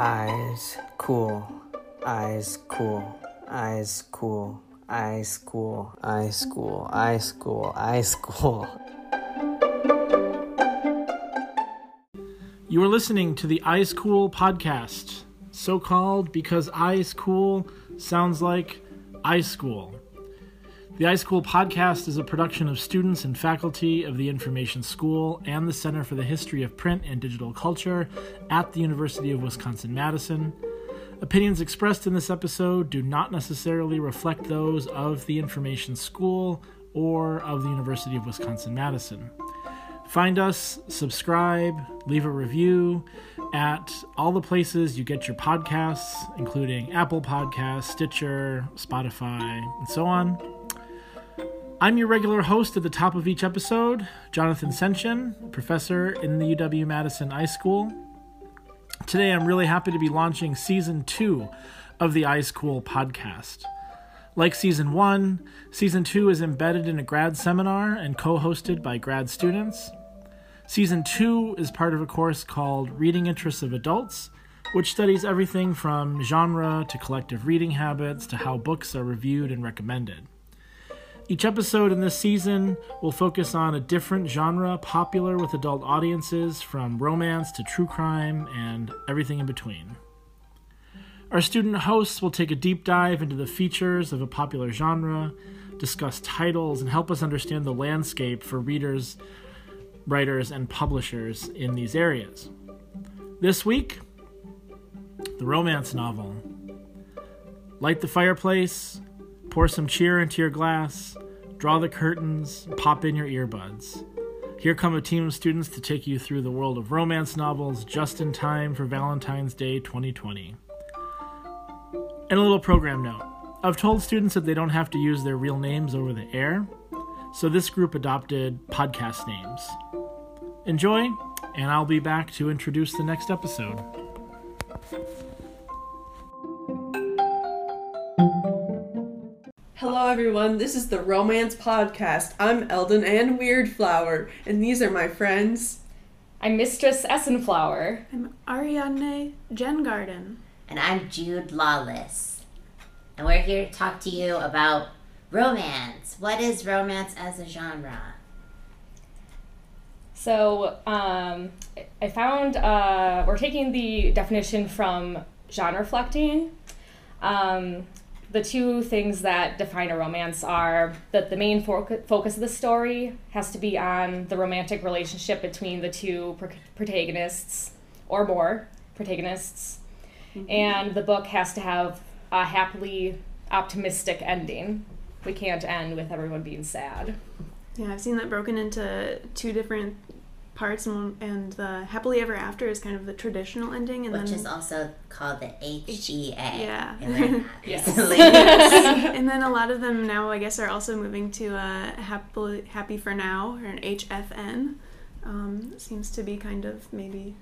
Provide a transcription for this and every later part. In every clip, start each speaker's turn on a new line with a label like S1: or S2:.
S1: Eyes cool. Eyes cool. Eyes cool. Eyes cool. Eyes cool. Eyes cool. Eyes cool.
S2: You are listening to the Eyes Cool podcast, so called because Eyes Cool sounds like iSchool. The iSchool podcast is a production of students and faculty of the Information School and the Center for the History of Print and Digital Culture at the University of Wisconsin Madison. Opinions expressed in this episode do not necessarily reflect those of the Information School or of the University of Wisconsin Madison. Find us, subscribe, leave a review at all the places you get your podcasts, including Apple Podcasts, Stitcher, Spotify, and so on. I'm your regular host at the top of each episode, Jonathan Senchyne, professor in the UW Madison iSchool. Today I'm really happy to be launching season two of the iSchool podcast. Like season one, season two is embedded in a grad seminar and co hosted by grad students. Season two is part of a course called Reading Interests of Adults, which studies everything from genre to collective reading habits to how books are reviewed and recommended. Each episode in this season will focus on a different genre popular with adult audiences, from romance to true crime and everything in between. Our student hosts will take a deep dive into the features of a popular genre, discuss titles, and help us understand the landscape for readers writers, and publishers in these areas. This week, the romance novel. Light the fireplace, pour some cheer into your glass, draw the curtains, pop in your earbuds. Here come a team of students to take you through the world of romance novels just in time for Valentine's Day 2020. And a little program note I've told students that they don't have to use their real names over the air, so this group adopted podcast names. Enjoy, and I'll be back to introduce the next episode.
S3: Hello, everyone. This is the Romance Podcast. I'm Eldon and Weirdflower, and these are my friends.
S4: I'm Mistress Essenflower.
S5: I'm Ariadne Jen Garden.
S6: And I'm Jude Lawless. And we're here to talk to you about romance. What is romance as a genre?
S4: So um, I found uh, we're taking the definition from Genreflecting. Um, the two things that define a romance are that the main fo- focus of the story has to be on the romantic relationship between the two pr- protagonists or more protagonists, mm-hmm. and the book has to have a happily optimistic ending. We can't end with everyone being sad.
S5: Yeah, I've seen that broken into two different parts, and, and the happily ever after is kind of the traditional ending, and
S6: which
S5: then
S6: is also called the HEA.
S5: Yeah.
S6: yes.
S5: and then a lot of them now, I guess, are also moving to a happy happy for now or an HFN. Um, seems to be kind of maybe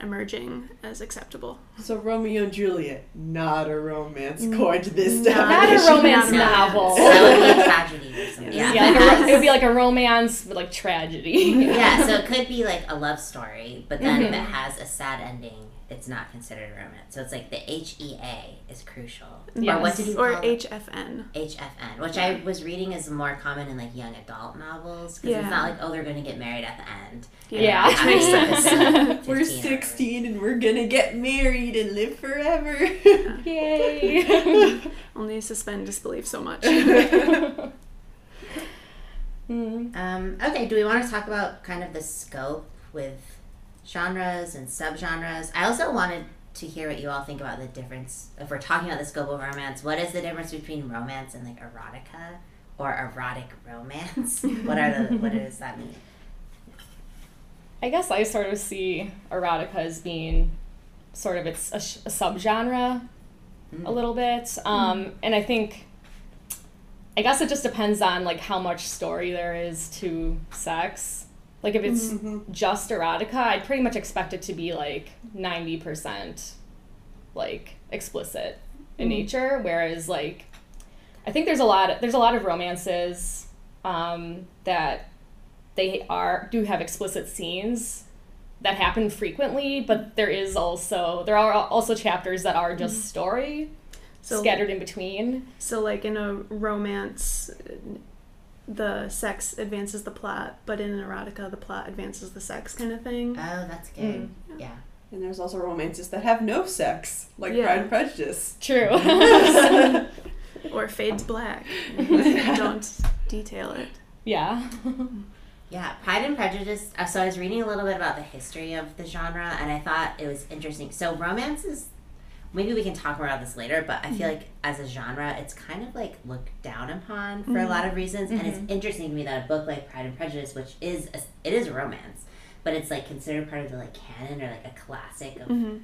S5: emerging as acceptable.
S3: So Romeo and Juliet, not a romance according to this
S4: not, not a romance novel.
S6: That would tragedy or something.
S4: Yeah, yeah like a, it would be like a romance, but like tragedy.
S6: yeah, so it could be like a love story, but then mm-hmm. if it has a sad ending, it's not considered a romance. So it's like the HEA is crucial.
S5: Yes. Or what did you or HFN.
S6: HFN, which I was reading is more common in like young adult novels because yeah. it's not like oh they're going to get married at the end.
S4: Yeah, yeah. makes
S3: sense. we're 16 and we're going to get married and live forever.
S4: Yay.
S5: Only suspend disbelief so much.
S6: mm. um, okay, do we want to talk about kind of the scope with genres and subgenres. I also wanted to hear what you all think about the difference. If we're talking about the scope of romance, what is the difference between romance and like erotica or erotic romance? what are the what does that mean?
S4: I guess I sort of see erotica as being sort of its a, a subgenre mm. a little bit, um, mm. and I think I guess it just depends on like how much story there is to sex. Like if it's mm-hmm. just erotica, I'd pretty much expect it to be like 90% like explicit in mm-hmm. nature whereas like I think there's a lot of, there's a lot of romances um, that they are do have explicit scenes that happen frequently, but there is also there are also chapters that are just story
S5: So
S4: scattered in between.
S5: So, like in a romance, the sex advances the plot, but in an erotica, the plot advances the sex, kind of thing.
S6: Oh, that's good. Yeah.
S3: And there's also romances that have no sex, like
S5: Yeah.
S3: Pride and Prejudice.
S4: True.
S5: Or fades black. Don't detail it.
S4: yeah.
S6: Yeah, Pride and Prejudice. Uh, so I was reading a little bit about the history of the genre, and I thought it was interesting. So romance is, maybe we can talk more about this later, but I feel mm-hmm. like as a genre, it's kind of like looked down upon for a mm-hmm. lot of reasons, and it's mm-hmm. interesting to me that a book like Pride and Prejudice, which is a, it is a romance, but it's like considered part of the like canon or like a classic of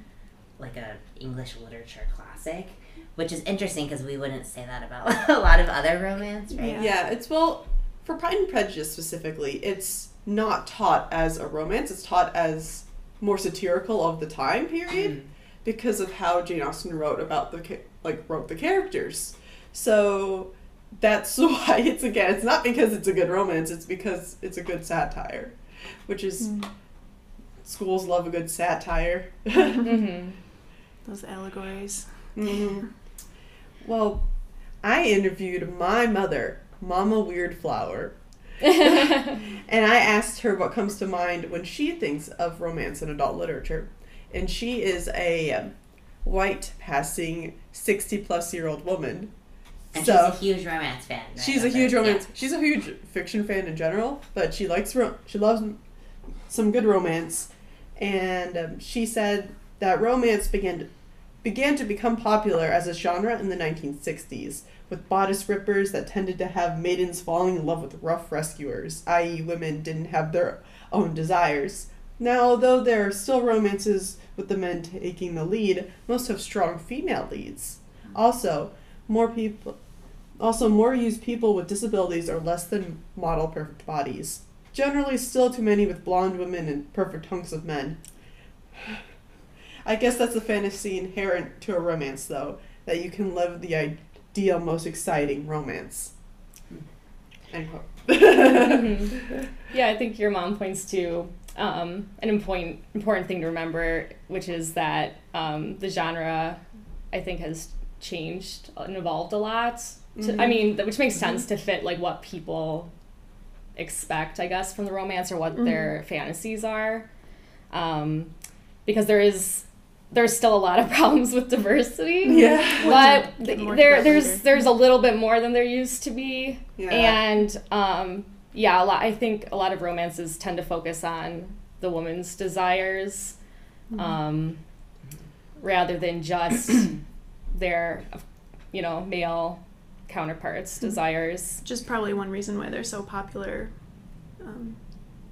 S6: like a English literature classic. Which is interesting because we wouldn't say that about a lot of other romance, right?
S5: Yeah.
S3: Yeah, it's well, for Pride and Prejudice specifically, it's not taught as a romance, it's taught as more satirical of the time period because of how Jane Austen wrote about the like wrote the characters. So that's why it's again, it's not because it's a good romance, it's because it's a good satire, which is schools love a good satire.
S4: hmm
S5: Those allegories.
S3: Mhm. Well, I interviewed my mother, Mama Weirdflower, and I asked her what comes to mind when she thinks of romance in adult literature. And she is a white passing 60 plus year old woman.
S6: And
S3: So-
S6: she's a huge romance fan. right?
S3: She's a huge romance. She's a huge fiction fan in general, but she likes ro- she loves some good romance, and um, she said that romance began to, began to become popular as a genre in the 1960s, with bodice rippers that tended to have maidens falling in love with rough rescuers, i.e., women didn't have their own desires. Now, although there are still romances with the men taking the lead, most have strong female leads. Also, more people also, more use people with disabilities or less than model perfect bodies. Generally, still too many with blonde women and perfect hunks of men. I guess that's the fantasy inherent to a romance, though, that you can live the ideal, most exciting romance. End quote.
S4: Yeah, I think your mom points to um, an important important thing to remember, which is that um, the genre, I think, has changed and evolved a lot. To, I
S3: Mhm.
S4: mean, th- which makes sense to fit like what people expect, I guess, from the romance or what their fantasies are, um, because there is there's still a lot of problems with diversity.
S3: Yeah.
S4: But
S5: Get
S4: there there's there's a little bit more than there used to be.
S3: Yeah.
S4: And um, yeah, a lot, I think a lot of romances tend to focus on the woman's desires um, rather than just their, you know, male counterparts' desires.
S5: Which is probably one reason why they're so popular. Um,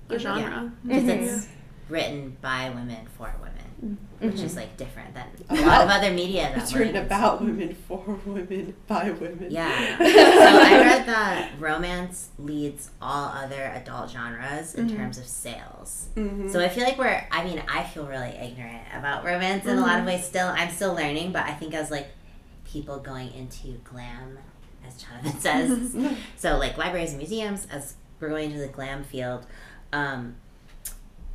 S5: a
S6: Yeah.
S5: genre.
S6: Because
S4: Mhm.
S6: it's written by women for women, which is like different than a lot of other media. That
S3: It's written about women, for women, by women.
S6: Yeah. so I read that romance leads all other adult genres in terms of sales.
S3: Mhm.
S6: So I feel like we're, I mean, I feel really ignorant about romance in a lot of ways still. I'm still learning, but I think as like people going into glam, as Jonathan says, so like libraries and museums, as we're going into the glam field, um,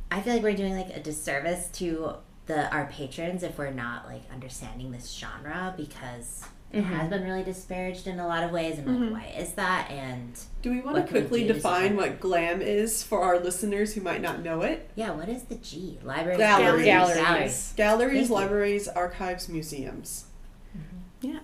S6: I feel like we're doing like a disservice to the our patrons if we're not like understanding this genre because it mm-hmm. has been really disparaged in a lot of ways and like mm-hmm. why is that and
S3: Do we want to quickly define what glam is for our listeners who might not know it?
S6: yeah what is the G libraries
S3: Galleries.
S4: Galleries.
S3: Galleries,
S6: Thank you.
S3: libraries, archives, museums. Mm-hmm.
S5: Yeah.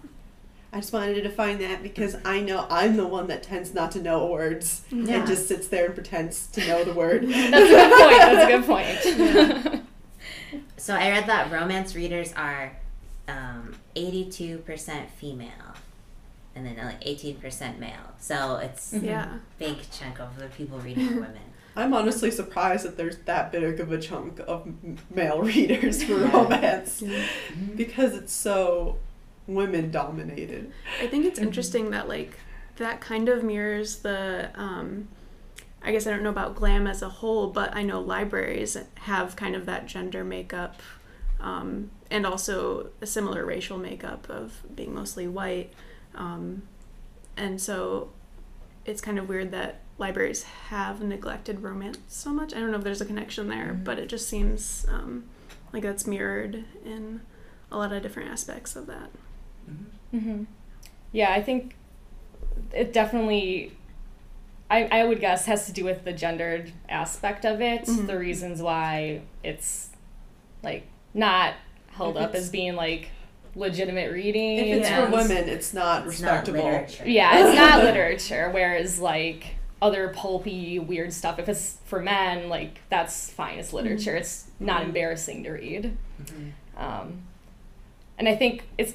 S3: I just wanted to define that because I know I'm the one that tends not to know words
S6: Yeah.
S3: and just sits there and pretends to know the word.
S4: That's a good point. That's a good point.
S6: So I read that romance readers are um, 82% female and then like 18% male. So it's
S5: Yeah.
S6: big chunk of the people reading are women.
S3: I'm honestly surprised that there's that big of a chunk of male readers for romance because it's so women dominated.
S5: I think it's interesting that like that kind of mirrors the um I guess I don't know about glam as a whole, but I know libraries have kind of that gender makeup um, and also a similar racial makeup of being mostly white. Um, and so it's kind of weird that libraries have neglected romance so much. I don't know if there's a connection there, but it just seems um, like that's mirrored in a lot of different aspects of that.
S4: hmm Yeah, I think it definitely, I, I would guess, has to do with the gendered aspect of it.
S5: Mhm.
S4: The reasons why it's like not held
S3: If
S4: up as being like legitimate reading.
S3: If it's
S6: Yeah.
S3: for women, it's not
S6: It's
S3: respectable.
S6: literature.
S4: Yeah, it's not literature. Whereas like other pulpy weird stuff, if it's for men, like that's fine. It's literature. It's not
S3: Mhm.
S4: embarrassing to read. Um, and I think it's.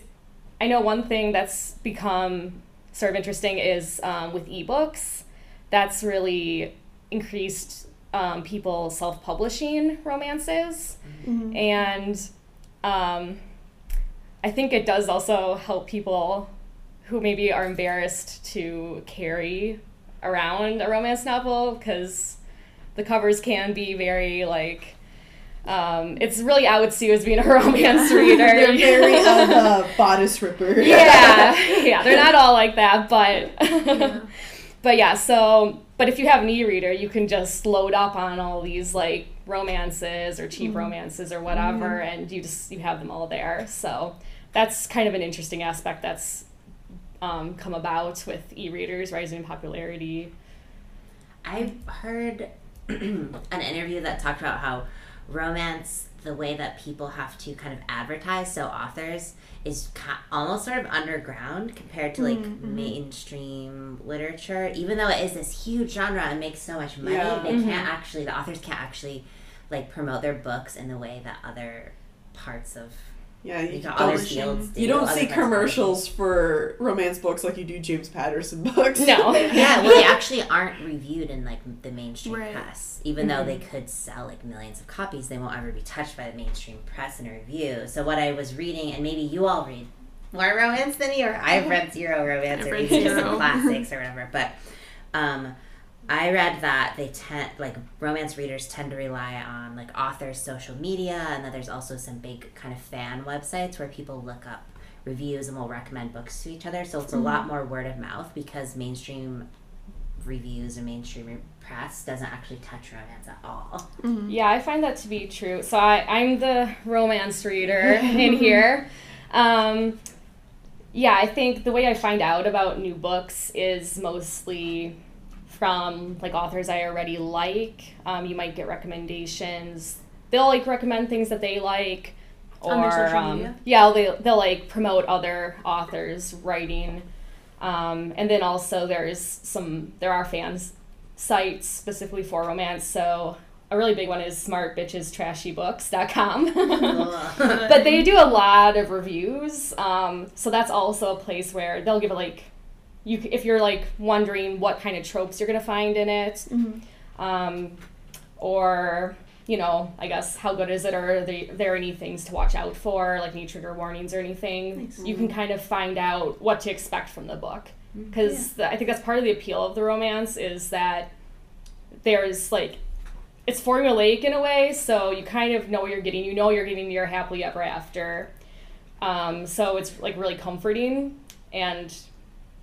S4: I know one thing that's become sort of interesting is um, with ebooks. That's really increased um, people self-publishing romances
S5: Mhm.
S4: and um, I think it does also help people who maybe are embarrassed to carry around a romance novel because the covers can be very like um, it's really I would see as being a romance reader.
S3: They're very of a bodice ripper.
S4: yeah, yeah, they're not all like that, but
S5: Yeah.
S4: But yeah, so but if you have an e-reader, you can just load up on all these like romances or cheap romances or whatever, and you just you have them all there. So that's kind of an interesting aspect that's um, come about with e-readers rising in popularity.
S6: I've heard an interview that talked about how romance, the way that people have to kind of advertise, so authors, is almost sort of underground compared to like
S5: Mm, mhm.
S6: mainstream literature. Even though it is this huge genre and makes so much money,
S3: Yeah.
S6: they
S4: Mhm.
S6: can't actually, the authors can't actually like promote their books in the way that other parts of
S3: Yeah,
S6: like,
S3: you,
S6: other
S5: Publishing.
S6: fields do.
S3: you don't see
S6: parts of
S3: commercials for romance books like you do James Patterson books.
S4: No.
S6: yeah, well, they actually aren't reviewed in like the mainstream
S5: Right.
S6: press. Even though they could sell like millions of copies, they won't ever be touched by the mainstream press and review. So what I was reading, and maybe you all read more romance than me, or I've read zero romance,
S5: I've
S6: or
S5: read zero.
S6: some classics or whatever. But um, I read that they tend like romance readers tend to rely on like authors' social media, and that there's also some big kind of fan websites where people look up reviews and will recommend books to each other. So it's a lot more word of mouth because mainstream reviews and mainstream press doesn't actually touch romance at all.
S5: Mhm.
S4: Yeah, I find that to be true. So I, I'm the romance reader in here. Um, yeah, I think the way I find out about new books is mostly from like authors I already like. Um, you might get recommendations. They'll like recommend things that they like, or
S5: On social
S4: um,
S5: media?
S4: yeah, they they'll like promote other authors' writing. Um, and then also there's some there are fans sites specifically for romance. So a really big one is smartbitchestrashybooks.com. but they do a lot of reviews. Um, so that's also a place where they'll give it like you if you're like wondering what kind of tropes you're gonna find in it,
S5: Mhm.
S4: um, or you know, I guess how good is it, or are there, there any things to watch out for, like any trigger warnings or anything?
S5: Nice.
S4: You can kind of find out what to expect from the book because I think that's part of the appeal of the romance is that there's like it's formulaic in a way, so you kind of know what you're getting. You know you're getting your happily ever after. Um, so it's like really comforting, and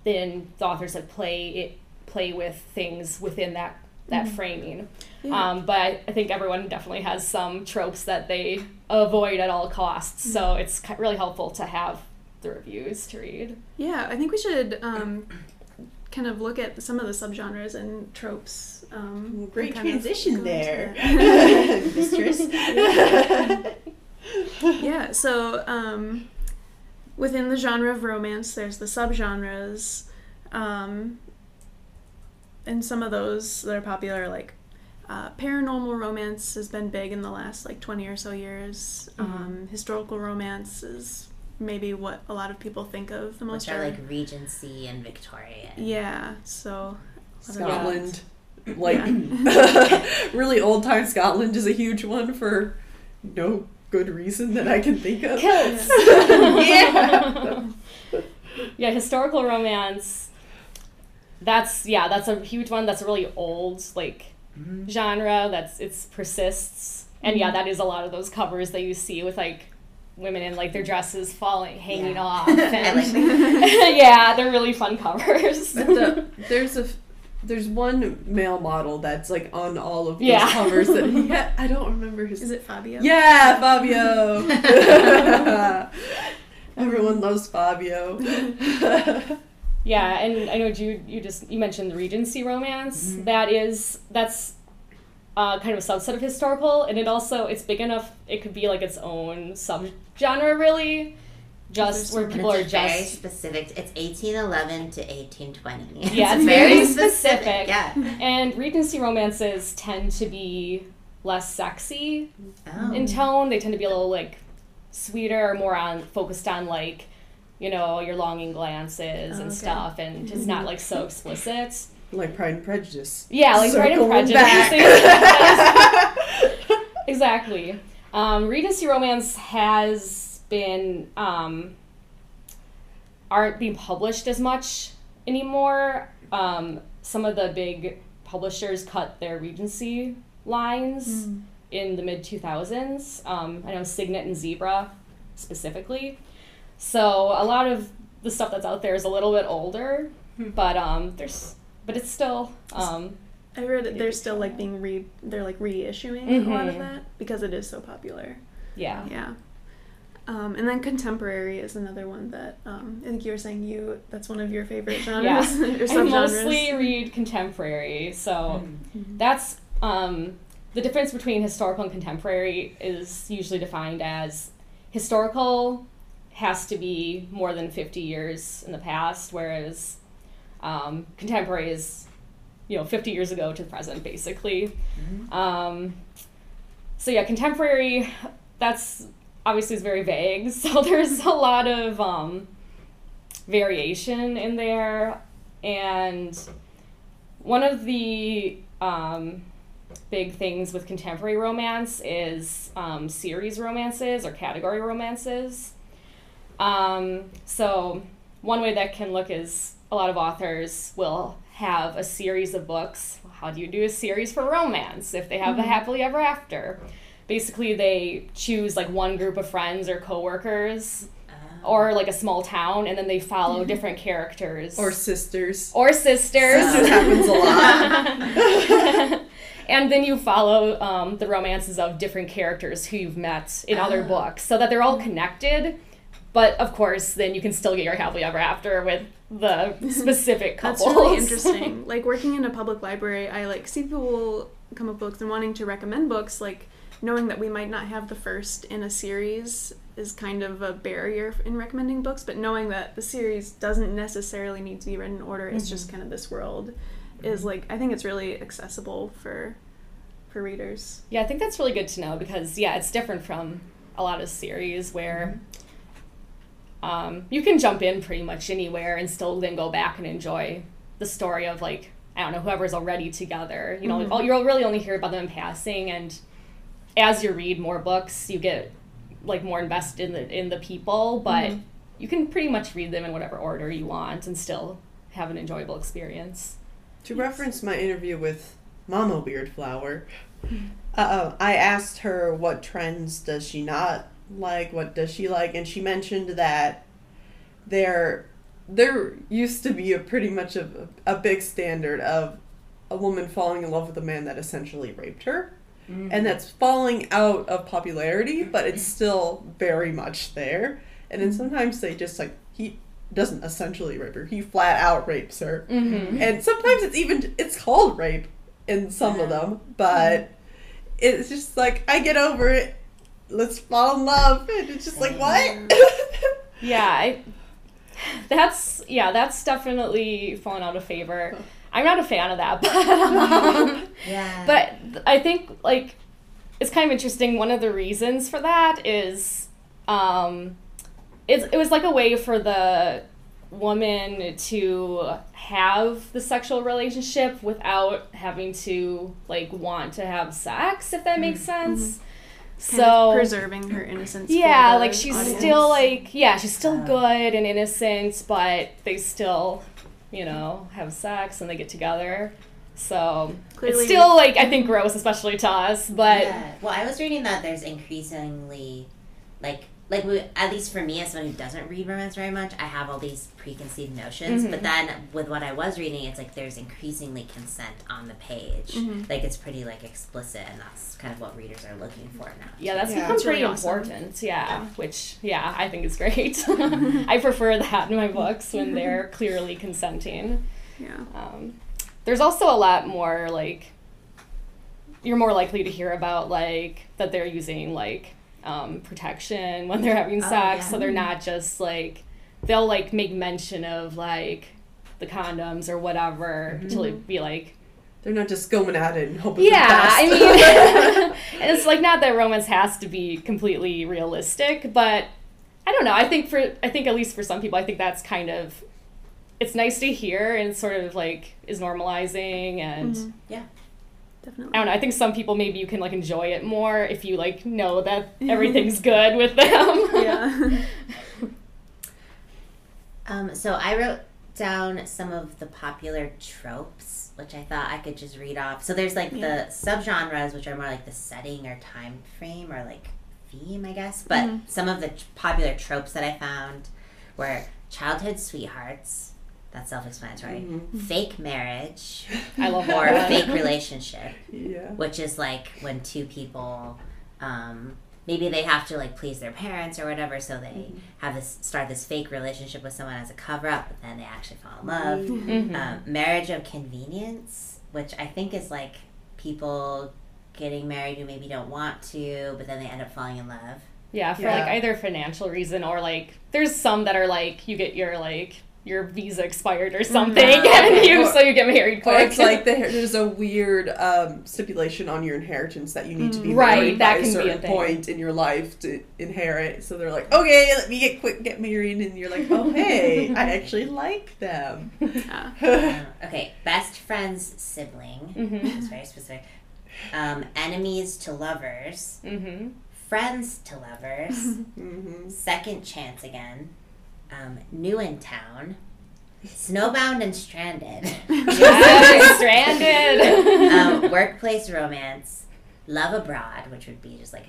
S4: then the authors like play it play with things within that that framing.
S5: Yeah.
S4: Um, but I, I think everyone definitely has some tropes that they avoid at all costs. So it's really helpful to have the reviews to read.
S5: Yeah, I think we should um, kind of look at some of the subgenres and tropes. Um,
S3: Great
S5: and
S3: transition there, mistress.
S5: yeah, so um, within the genre of romance, there's the subgenres, um, and some of those that are popular, like uh, paranormal romance, has been big in the last like 20 or so years. Um, historical romance is maybe what a lot of people think of the most.
S6: Which are like Regency and Victorian.
S5: yeah, so
S3: Scotland, like really old time Scotland, is a huge one for no good reason that I can think of.
S4: Kilts.
S3: yeah.
S4: yeah, historical romance. That's yeah, that's a huge one. That's a really old like mm-hmm. genre. That's it's persists, and yeah, mm-hmm. that is a lot of those covers that you see with like women in like their dresses falling, hanging
S6: Yeah.
S4: off. And, yeah, they're really fun covers.
S3: But the, there's a f- there's one male model that's like on all of those
S4: Yeah.
S3: covers that he had. I don't remember his.
S5: Is it Fabio?
S3: Yeah, Fabio. Everyone loves Fabio.
S4: Yeah, and I know Jude, you just you mentioned the Regency romance.
S3: Mm-hmm.
S4: That is that's uh, kind of a subset of historical, and it also it's big enough. It could be like its own subgenre, really. Just where people
S6: it's
S4: are
S6: very specific. It's 1811 to 1820.
S4: Yeah,
S6: it's
S4: it's
S6: very
S4: very
S6: specific.
S4: specific.
S6: Yeah.
S4: and Regency romances tend to be less sexy
S6: Oh.
S4: in tone. They tend to be a little like sweeter, more on focused on like you know your longing glances
S5: Oh,
S4: and
S5: okay.
S4: stuff, and just not like so explicit.
S3: like Pride and Prejudice.
S4: Yeah, like Pride and Prejudice. exactly. Um, Regency romance has been um, aren't being published as much anymore. Um, some of the big publishers cut their Regency lines in the mid two thousands. Um, I know Signet and Zebra specifically. So a lot of the stuff that's out there is a little bit older, but um, there's but it's still um,
S5: I read it. They're still like being re. They're like reissuing a lot of
S4: Mhm.
S5: that because it is so popular.
S4: yeah.
S5: Yeah. Um, and then contemporary is another one that um, I think you were saying you. That's one of your favorite genres or
S4: I mostly read contemporary, so that's um, the difference between historical and contemporary is usually defined as historical has to be more than 50 years in the past, whereas um, contemporary is, you know, 50 years ago to the present, basically. Um, so yeah, contemporary, that's obviously is very vague. So there's a lot of um, variation in there, and one of the um, big things with contemporary romance is um, series romances or category romances. Um, so one way that can look is a lot of authors will have a series of books. How do you do a series for romance if they have a happily ever after? Basically, they choose like one group of friends or coworkers or like a small town, and then they follow different characters
S3: Or sisters.
S4: or sisters.
S3: Sisters happens a lot.
S4: and then you follow um, the romances of different characters who you've met in other
S6: Ah.
S4: books so that they're all connected. But of course, then you can still get your happily ever after with the specific
S5: couple.
S4: That's
S5: really interesting. like working in a public library, I like see people come up with books and wanting to recommend books. Like knowing that we might not have the first in a series is kind of a barrier in recommending books. But knowing that the series doesn't necessarily need to be read in order, it's just mm-hmm. kind of this world, is like I think it's really accessible for for readers.
S4: Yeah, I think that's really good to know because yeah, it's different from a lot of series where mm-hmm. um, you can jump in pretty much anywhere and still then go back and enjoy the story of like I don't know whoever's already together. You know, mm-hmm. all you'll really only hear about them in passing, and as you read more books, you get like more invested in the in the people, but you can pretty much read them in whatever order you want and still have an enjoyable experience.
S3: To reference my interview with Mama Weirdflower, uh, I asked her what trends does she not like, what does she like, and she mentioned that there there used to be a pretty much a, a big standard of a woman falling in love with a man that essentially raped her. And mm-hmm. that's falling out of popularity, but it's still very much there. And then mm-hmm. sometimes they just like he doesn't essentially rape her; he flat out rapes her.
S4: Mm-hmm.
S3: and sometimes it's even it's called rape in some of them but mm-hmm. it's just like i get over it. Let's fall in love. And it's just like what?
S4: Yeah, I, that's yeah, that's definitely fallen out of favor. I'm not a fan of that, but um,
S6: Yeah.
S4: but I think like it's kind of interesting. One of the reasons for that is um, it's, it was like a way for the woman to have the sexual relationship without having to like want to have sex, if that makes sense.
S5: Kind of
S4: So
S5: preserving her innocence. for
S4: yeah,
S5: the
S4: like she's
S5: audience.
S4: still like yeah, she's still good and innocent, but they still, you know, have sex and they get together. So
S5: Clearly-
S4: it's still like I think gross, especially to us. But
S6: yeah. Well, I was reading that there's increasingly, like, like we, at least for me as someone who doesn't read romance very much i have all these preconceived notions but then with what i was reading it's like there's increasingly consent on the page like it's pretty like explicit and that's kind of what readers are looking for now
S4: Yeah, that's
S3: Yeah.
S4: become
S5: It's really
S4: pretty
S5: awesome.
S4: important. Yeah, which yeah, I think is great. I prefer that in my books when they're clearly consenting.
S5: Yeah.
S4: Um, there's also a lot more like you're more likely to hear about like that they're using like um, protection when they're having
S6: Oh,
S4: sex,
S6: yeah.
S4: so they're not just like they'll like make mention of like the condoms or whatever to like, be like
S3: They're not just going at it and hoping
S4: yeah,
S3: for the best.
S4: I mean, and it's like not that romance has to be completely realistic, but I don't know. I think for I think at least for some people, I think that's kind of it's nice to hear and sort of like is normalizing and
S5: Mhm.
S6: yeah
S5: Definitely.
S4: I don't know. I think some people maybe you can like enjoy it more if you like know that everything's good with them.
S5: Yeah.
S6: Um, so I wrote down some of the popular tropes, which I thought I could just read off. So there's like
S5: Yeah.
S6: the subgenres, which are more like the setting or time frame or like theme, I guess. But some of the t- popular tropes that I found were childhood sweethearts. That's self-explanatory. Fake marriage
S4: I love
S6: or
S4: that.
S6: fake relationship
S3: yeah.
S6: which is like when two people um, maybe they have to like please their parents or whatever so they have this start this fake relationship with someone as a cover up but then they actually fall in love
S4: Mhm.
S6: um, marriage of convenience which i think is like people getting married who maybe don't want to but then they end up falling in love
S4: Yeah, for
S3: Yeah.
S4: like either financial reason or like there's some that are like you get your like your visa expired or something and you
S3: Or-
S4: so you get married
S3: Or
S4: quick.
S3: it's like the, there's a weird um, stipulation on your inheritance that you need to be
S4: Right,
S3: married
S4: that
S3: by a
S4: can be a
S3: certain
S4: thing.
S3: point in your life to inherit. So they're like, okay, let me get quick, get married, and you're like, oh hey, I actually like them.
S5: Yeah.
S6: Um, okay best friend's sibling
S4: Mhm.
S6: it's very specific um, enemies to lovers
S4: Mhm.
S6: friends to lovers
S3: hmm
S6: Second Chance Again, um, New in Town, Snowbound and Stranded,
S4: Yeah, stranded.
S6: um, Workplace Romance, Love Abroad, which would be just like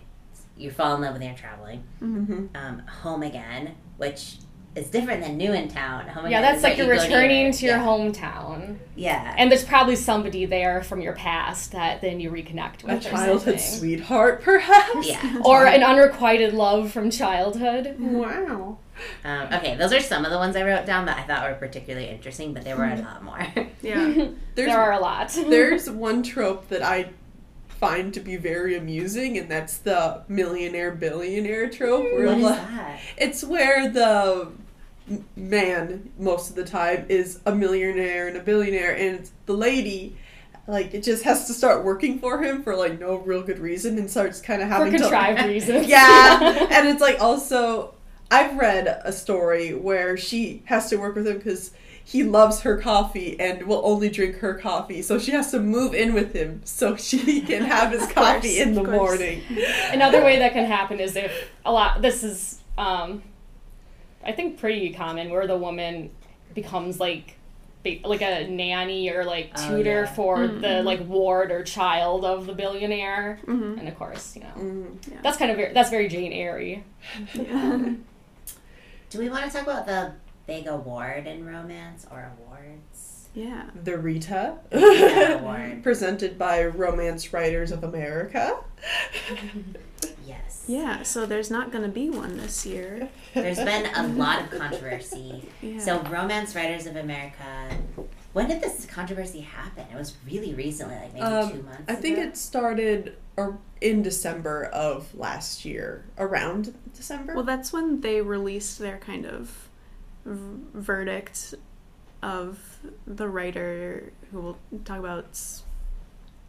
S6: you fall in love when you're traveling,
S3: hmm
S6: um, Home Again, which is different than New in Town. Home
S4: yeah, that's like you're
S6: you
S4: returning to your
S6: yeah,
S4: hometown,
S6: Yeah.
S4: and there's probably somebody there from your past that then you reconnect with. or
S3: childhood sweetheart, perhaps.
S6: yeah.
S4: or an unrequited love from childhood.
S3: Wow.
S6: Um, okay, those are some of the ones I wrote down that I thought were particularly interesting, but there were a lot more.
S5: Yeah.
S3: There's
S4: there are a lot.
S3: there's one trope that I find to be very amusing, and that's the millionaire billionaire trope. Where
S6: what is
S3: like-
S6: that?
S3: It's where the man most of the time is a millionaire and a billionaire, and the lady. Like it just has to start working for him for like no real good reason, and starts kind of
S4: for
S3: having
S4: contrived
S3: to.
S4: reasons.
S3: yeah, and it's like also, I've read a story where she has to work with him because he loves her coffee and will only drink her coffee, so she has to move in with him so she can have his coffee in the morning.
S4: Another way that can happen is if a lot. This is, um, I think, pretty common where the woman becomes like, like a nanny or like
S6: Oh,
S4: tutor
S6: yeah.
S4: for the
S5: Mhm.
S4: like ward or child of the billionaire,
S5: Mhm.
S4: and of course, you know,
S3: Mm.
S4: that's kind of very, that's very Jane Eyre.
S5: Yeah.
S6: Do we want to talk about the big award in romance or awards?
S5: Yeah.
S3: The Rita
S6: Rita Award.
S3: presented by Romance Writers of America.
S6: Yes.
S5: Yeah. So there's not going to be one this year.
S6: There's been a lot of controversy.
S5: Yeah.
S6: So, Romance Writers of America, when did this controversy happen? It was really recently, like maybe
S3: Um,
S6: two months
S3: I think
S6: ago.
S3: it started or in December of last year, around December.
S5: Well, that's when they released their kind of v- verdict of the writer who will talk about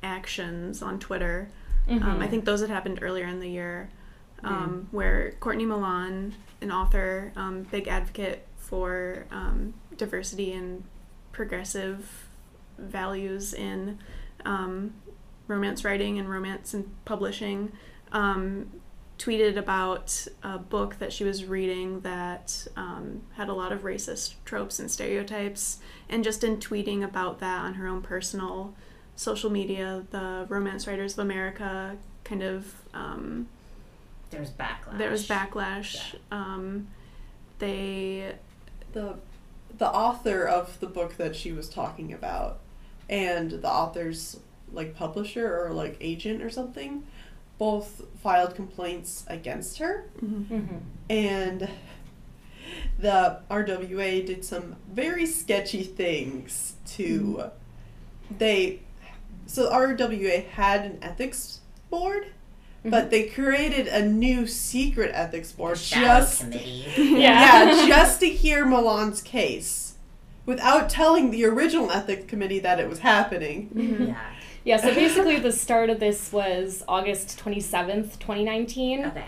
S5: actions on Twitter. Um,
S4: Mhm.
S5: I think those had happened earlier in the year, um, where Courtney Milan, an author, um, big advocate for um, diversity and progressive values in um, romance writing and romance and publishing, um, tweeted about a book that she was reading that um, had a lot of racist tropes and stereotypes. And just in tweeting about that on her own personal social media, the Romance Writers of America kind of um,
S6: There was backlash.
S5: there was backlash. Um, they
S3: the the author of the book that she was talking about and the author's like publisher or like agent or something both filed complaints against her.
S4: Mm-hmm.
S3: and the RWA did some very sketchy things to they so RWA had an ethics board but they created a new secret ethics board
S6: Shadow
S3: just
S6: committee.
S4: Yeah.
S3: yeah, just to hear Milan's case without telling the original ethics committee that it was happening.
S6: yeah.
S4: Yeah, so basically the start of this was August 27th, 2019.
S6: Okay.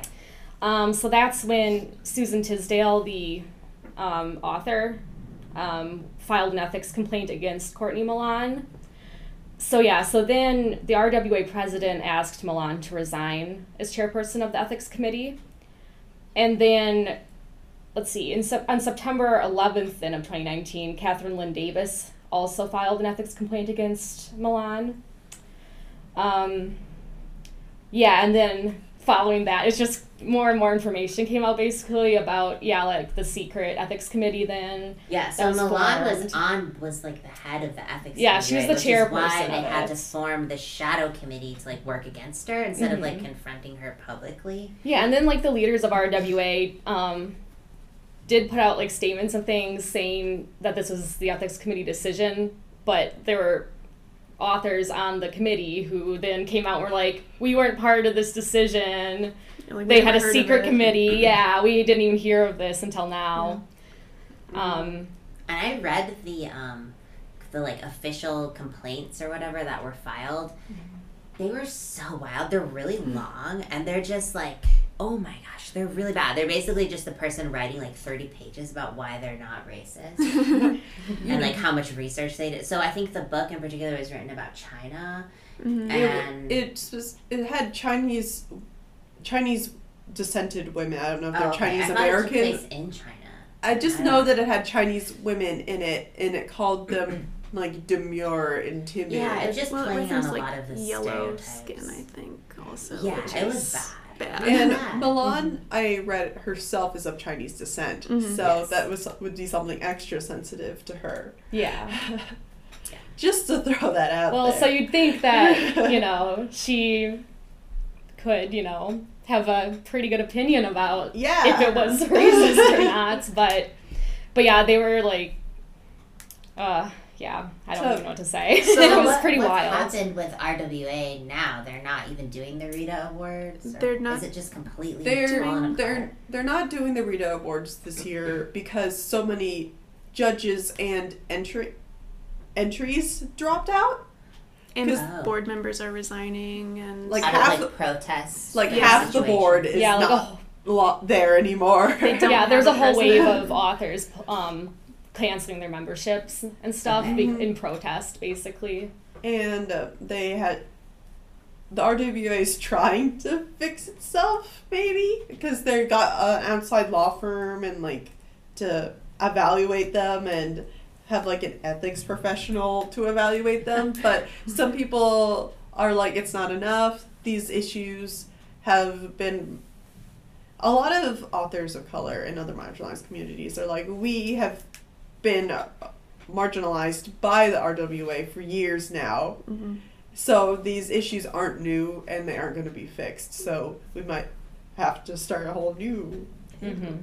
S4: Um, so that's when Suzan Tisdale, the um, author, um, filed an ethics complaint against Courtney Milan. So yeah, so then the RWA president asked Milan to resign as chairperson of the ethics committee, and then let's see, in on September 11th then of 2019, Kathryn Lynn Davis also filed an ethics complaint against Milan. Um, yeah, and then following that, it's just more and more information came out basically about yeah, like the secret ethics committee. Then
S6: Yeah, so
S4: was
S6: Milan was on was like the head of the ethics.
S4: Yeah,
S6: committee,
S4: she was the
S6: is why
S4: chairperson
S6: they had to form the shadow committee to like work against her instead of like
S4: Mhm.
S6: confronting her publicly.
S4: yeah, and then like the leaders of RWA um, did put out like statements and things saying that this was the ethics committee decision, but there were authors on the committee who then came out and were like, we weren't part of this decision.
S5: Like,
S4: they had a secret committee. Yeah, we didn't even hear of this until now. Um,
S6: And I read the um the like official complaints or whatever that were filed. They were so wild. They're really long and they're just like oh my gosh, they're really bad. They're basically just the person writing like 30 pages about why they're not racist and like how much research they did. So I think the book in particular was written about China
S5: Mhm.
S6: and
S3: It was it had Chinese Chinese descended women. I don't know if they're
S6: Oh, okay.
S3: Chinese
S6: I thought it took in China.
S3: I just
S6: I
S3: know
S6: don't-
S3: that it had Chinese women in it, and it called them like demure and timid.
S6: Yeah, it just
S5: well, it
S6: playing on
S5: referenced
S6: a
S5: like
S6: lot of the
S5: yellow
S6: stereotypes.
S5: skin, I think, also.
S6: Yeah,
S5: which
S6: it was bad.
S5: bad.
S3: And
S6: Yeah.
S3: Milan, I read herself is of Chinese descent,
S5: Mhm.
S3: so
S6: Yes.
S3: that was would be something extra sensitive to her.
S4: yeah.
S3: Just to throw that out
S4: Well,
S3: there.
S4: so you'd think that, you know, she could, you know, have a pretty good opinion about
S3: yeah,
S4: if it was racist or not, but but yeah, they were like uh yeah, I don't
S3: So-
S4: even know what to say.
S6: So
S4: it was
S6: what,
S4: pretty
S6: what's
S4: wild.
S6: happened with RWA now? They're not even doing the Rita Awards.
S5: They're not-
S6: Is it just completely
S3: they're
S6: fallen
S3: they're
S6: apart?
S3: they're not doing the Rita Awards this year because so many judges and entry entries dropped out.
S5: And
S3: 'cause-
S6: Oh.
S5: board members are resigning, and
S3: Like
S6: Out
S3: half
S6: of like
S3: the-
S6: protests.
S3: Like
S6: yeah,
S3: half the board is
S4: yeah, like a,
S3: not
S4: whole-
S3: lo- there anymore.
S5: They
S4: yeah, there's a whole wave of authors um canceling their memberships and stuff
S6: Okay.
S4: be-
S3: Mhm.
S4: in protest basically.
S3: and uh, they had the RWA is trying to fix itself, maybe because they got an outside law firm and like to evaluate them and have like an ethics professional to evaluate them. But some people are like, it's not enough. These issues have been. A lot of authors of color in other marginalized communities are like, we have been marginalized by the RWA for years now.
S5: Mhm.
S3: So these issues aren't new and they aren't going to be fixed. So we might have to start a whole new
S4: Mm-hmm.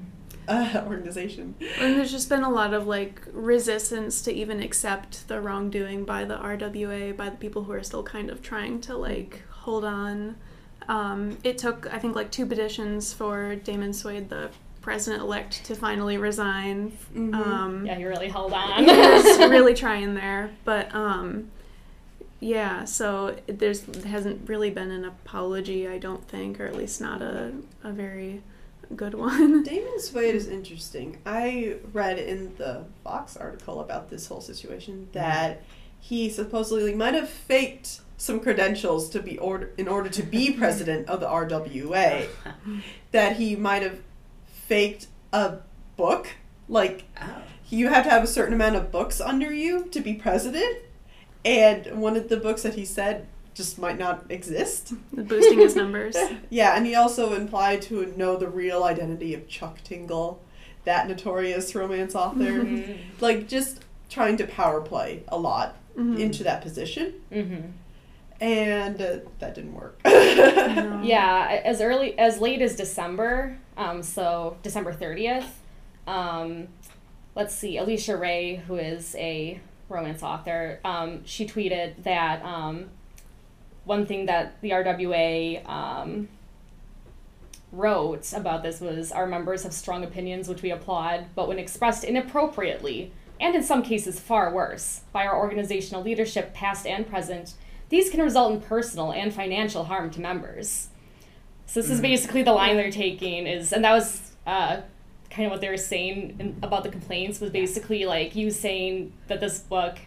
S3: Uh, organization.
S5: And there's just been a lot of like resistance to even accept the wrongdoing by the RWA, by the people who are still kind of trying to like hold on. Um, it took, I think, like two petitions for Damon Suede, the president elect, to finally resign.
S3: Mhm.
S5: Um,
S4: Yeah, you really held on.
S5: he was really trying there, but um, yeah. So there's there hasn't really been an apology, I don't think, or at least not a a very good one.
S3: Damon Suede is interesting. I read in the Vox article about this whole situation mm-hmm. that he supposedly might have faked some credentials to be order in order to be president of the RWA. that he might have faked a book, like
S6: Oh.
S3: you have to have a certain amount of books under you to be president. And one of the books that he said just might not exist.
S5: Boosting his numbers.
S3: Yeah, and he also implied to know the real identity of Chuck Tingle, that notorious romance author.
S4: Mhm.
S3: like just trying to power play a lot
S5: Mhm.
S3: into that position,
S4: Mhm.
S3: and uh, that didn't work.
S5: No.
S4: Yeah, as early as late as December, um, so December thirtieth. Um, let's see, Alicia Ray, who is a romance author, um, she tweeted that um, one thing that the RWA um, wrote about this was our members have strong opinions, which we applaud, but when expressed inappropriately, and in some cases far worse, by our organizational leadership, past and present, these can result in personal and financial harm to members. So this is basically the line they're taking is, and that was uh, kind of what they were saying in, about the complaints was basically like you saying that this book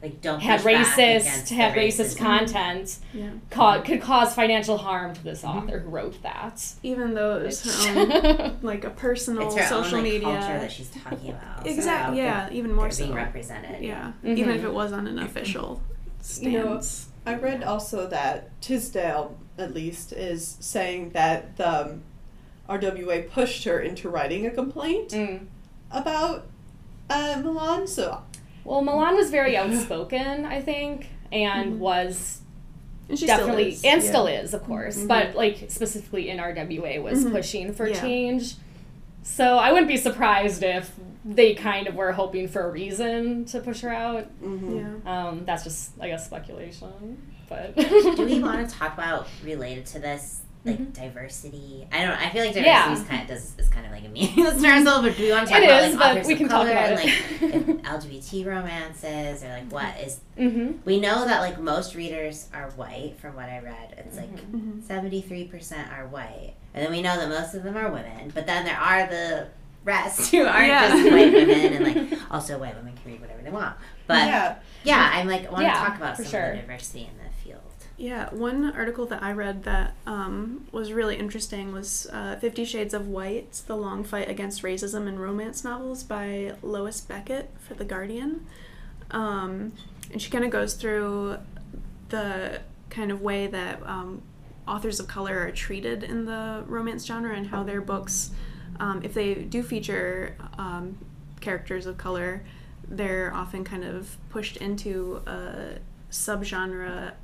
S6: Like don't
S4: had racist
S6: against
S4: had racist
S6: racism.
S4: content
S5: Yeah.
S4: ca- could cause financial harm to this author who wrote that.
S5: Even though
S4: it's
S5: her own, like a personal
S6: It's her
S5: social
S6: own like,
S5: media.
S6: culture that she's talking about. so
S5: Exactly.
S6: they're-
S5: Yeah. Even more
S6: they're
S5: so.
S6: being represented.
S5: Yeah.
S4: Mhm.
S5: Even if it wasn't an official
S3: You know,
S5: stance.
S3: I read also that Tisdale, at least, is saying that the um, RWA pushed her into writing a complaint
S4: Mm.
S3: about uh, Milan. So
S4: Well, Milan was very outspoken, I think, and
S5: Mhm.
S4: was
S5: And she
S4: definitely
S5: still is.
S4: and
S5: yeah.
S4: still is, of course,
S5: Mhm.
S4: but like specifically in RWA was
S5: Mhm.
S4: pushing for
S5: Yeah.
S4: change. So I wouldn't be surprised if they kind of were hoping for a reason to push her out.
S3: mhm.
S5: Yeah.
S4: Um, that's just, I guess, speculation. But
S6: Do we want to talk about related to this, like
S4: Mhm.
S6: diversity? I don't. know. I feel like diversity
S4: Yeah.
S6: is kind of does is kind of like a meaningless term, so, but do we want to talk
S4: It
S6: about
S4: is,
S6: like
S4: but
S6: authors
S4: we
S6: of
S4: can talk
S6: color
S4: about
S6: and
S4: it.
S6: like LGBT romances or like what is?
S4: hmm
S6: We know that like most readers are white, from what I read. It's like
S5: Mhm.
S6: seventy three percent are white, and then we know that most of them are women. But then there are the rest who aren't
S5: Yeah.
S6: just white women, and like also white women can read whatever they want. But yeah,
S3: yeah,
S6: I'm like I want to
S4: Yeah,
S6: talk about some
S4: sure.
S6: of the diversity in.
S5: Yeah, one article that I read that um, was really interesting was uh, Fifty Shades of White The Long Fight Against Racism in Romance Novels by Lois Beckett for The Guardian. Um, and she kind of goes through the kind of way that um, authors of color are treated in the romance genre and how their books, um, if they do feature um, characters of color, they're often kind of pushed into a subgenre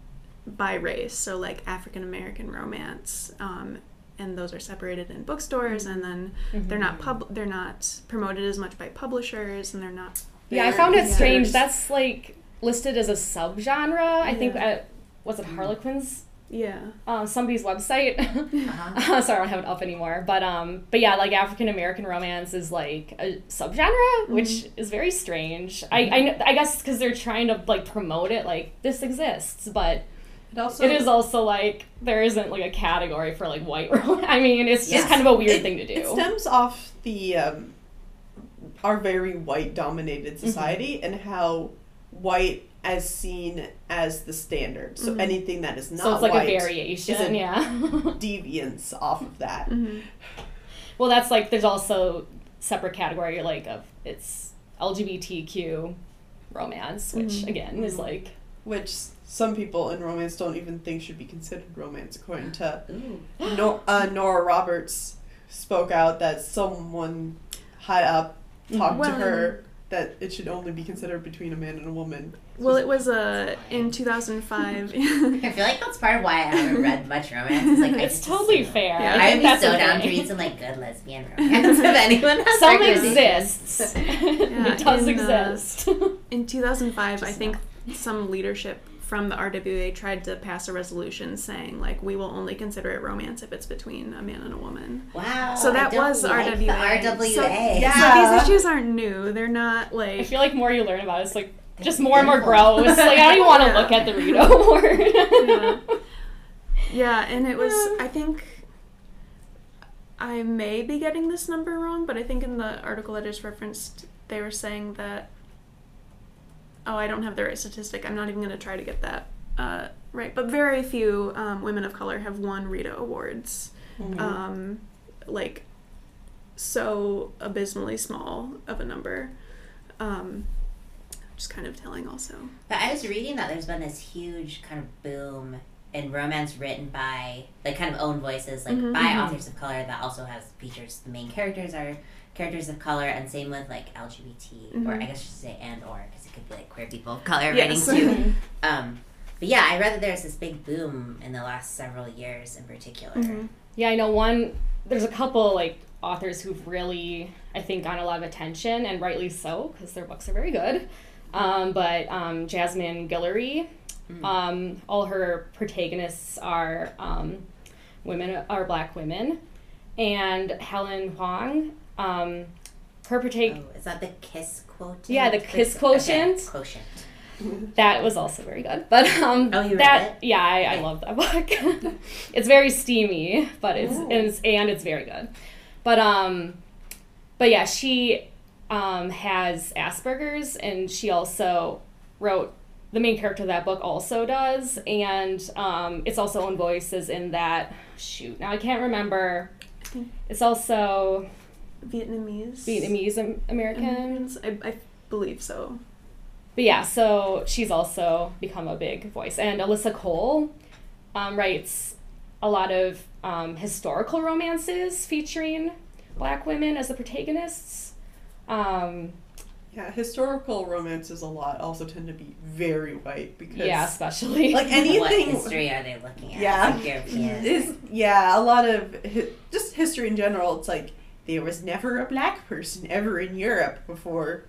S5: by race, so like African American romance, um, and those are separated in bookstores, and then they're not pub they're not promoted as much by publishers, and they're not.
S4: Yeah, I found it strange. That's like listed as a subgenre. I think at was it Harlequin's
S5: Yeah,
S4: uh, somebody's website.
S6: Uh-huh.
S4: Uh, sorry, I don't have it up anymore. But um, but yeah, like African American romance is like a subgenre, which is very strange. I I, kn- I guess because they're trying to like promote it, like this exists, but
S3: it also
S4: it is also like there isn't like a category for like white romance. I mean, it's just
S6: Yes.
S4: kind of a weird
S3: it-
S4: thing to do.
S3: It stems off the um, our very white dominated
S4: Mm-hmm.
S3: society and how white as seen as the standard. So
S5: Mhm.
S3: anything that is not
S4: so it's like
S3: white
S4: a variation,
S3: is a-
S4: yeah.
S3: deviance off of that.
S5: hmm
S4: well, that's like there's also separate category like of it's LGBTQ romance, which
S5: Mhm.
S4: again is like
S3: Which some people in romance don't even think should be considered romance, according to
S6: Ooh.
S3: Nor- uh, Nora Roberts spoke out that someone high up talked
S5: Well,
S3: to her that it should only be considered between a man and a woman.
S5: Well, it was uh, in 2005.
S6: I feel like that's part of why I haven't read much romance. It's like
S4: it's totally
S6: assume.
S4: fair.
S5: Yeah.
S4: I
S6: I'd be so
S4: the
S6: down to
S4: thing.
S6: read some like good lesbian romance if anyone has
S4: Some
S6: recommendations.
S4: exists. it does
S5: in, uh,
S4: exist.
S5: in 2005, I
S6: Just
S5: think some leadership from the RWA tried to pass a resolution saying like we will only consider it romance if it's between a man and a woman.
S6: Wow.
S5: So that
S6: I don't
S5: was
S6: like
S5: RWA.
S6: The RWA.
S5: So,
S3: Yeah.
S5: so these issues aren't new. They're not like I
S4: feel like more you learn about it, it's like
S6: They're
S4: just more and more gross. Like I don't even want to
S5: Yeah.
S4: look at the Rito
S5: Yeah. Yeah, and it was
S4: Yeah.
S5: I think I may be getting this number wrong, but I think in the article I just referenced they were saying that oh, I don't have the right statistic. I'm not even going to try to get that uh, right. But very few um, women of color have won Rita awards. Um, like so abysmally small of a number. Um, just kind of telling also.
S6: But I was reading that there's been this huge kind of boom in romance written by like kind of own voices, like
S5: Mhm.
S6: by
S4: Mhm.
S6: authors of color that also has features. The main characters are characters of color, and same with like LGBT, or
S5: Mhm.
S6: I guess I should say and or because it could be like queer people of color
S5: Yes.
S6: writing too. Um, but yeah, I read that there's this big boom in the last several years in particular.
S5: Mhm.
S4: Yeah, I know one. There's a couple like authors who've really, I think, gotten a lot of attention, and rightly so, because their books are very good. Um, but um, Jasmine Guillory,
S6: Mm.
S4: um, all her protagonists are um, women, are black women, and Helen Hoang, um, her.
S6: Oh, is that the kiss quotient?
S4: Yeah, the kiss quotient.
S6: Okay, quotient.
S4: That was also very good. But um
S6: Oh, you read it?
S4: yeah, I, I love that book. it's very steamy, but it's, and it's and it's very good. But um but yeah, she um has Asperger's and she also wrote the main character of that book also does and um it's also own voices in that shoot. Now I can't remember. It's also
S5: Vietnamese.
S4: Vietnamese Am- American.
S5: Americans. I, I believe so.
S4: But yeah, so she's also become a big voice. And Alyssa Cole um, writes a lot of um, historical romances featuring black women as the protagonists. Um,
S3: Yeah, historical romances a lot also tend to be very white because
S4: yeah, especially.
S3: like
S6: what
S3: anything
S6: history are they looking at?
S3: Yeah. Is yeah a lot of hi- just history in general. It's like there was never a black person ever in Europe before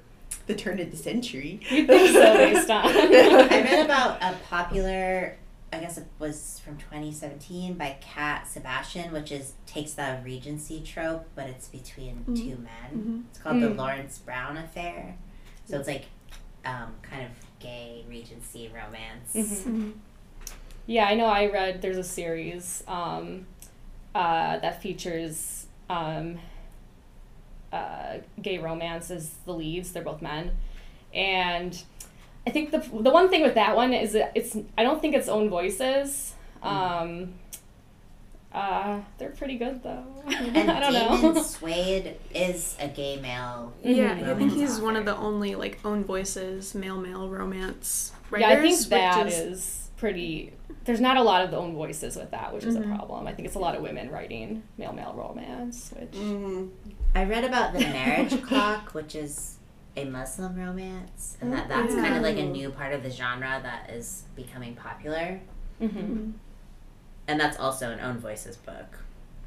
S3: the turn of the century.
S4: You'd think so based on.
S6: I read about a popular, I guess it was from 2017 by Cat Sebastian, which is takes the Regency trope, but it's between
S5: Mhm.
S6: two men.
S5: Mhm.
S6: It's called the
S4: Mm.
S6: Lawrence Brown Affair. So it's like um, kind of gay Regency romance.
S4: Mhm.
S5: Mhm.
S4: Yeah, I know. I read there's a series um, uh, that features um, uh, gay romance as the leads. They're both men, and I think the the one thing with that one is that it's I don't think it's own voices. Um, uh, they're pretty good though.
S6: And
S4: I don't
S6: Damon
S4: know.
S6: Suede is a gay male.
S5: Yeah,
S4: Mhm.
S5: I think he's
S6: Romance
S5: one of the only like own voices male male romance writers.
S4: yeah, I think that
S5: is...
S4: is, pretty. There's not a lot of the own voices with that, which is a
S5: Mhm.
S4: problem. I think it's a lot of women writing male male romance, which.
S3: Mm,
S6: I read about the marriage clock, which is a Muslim romance, and that that's kind of like a new part of the genre that is becoming popular.
S4: Mhm.
S6: And that's also an own voices book.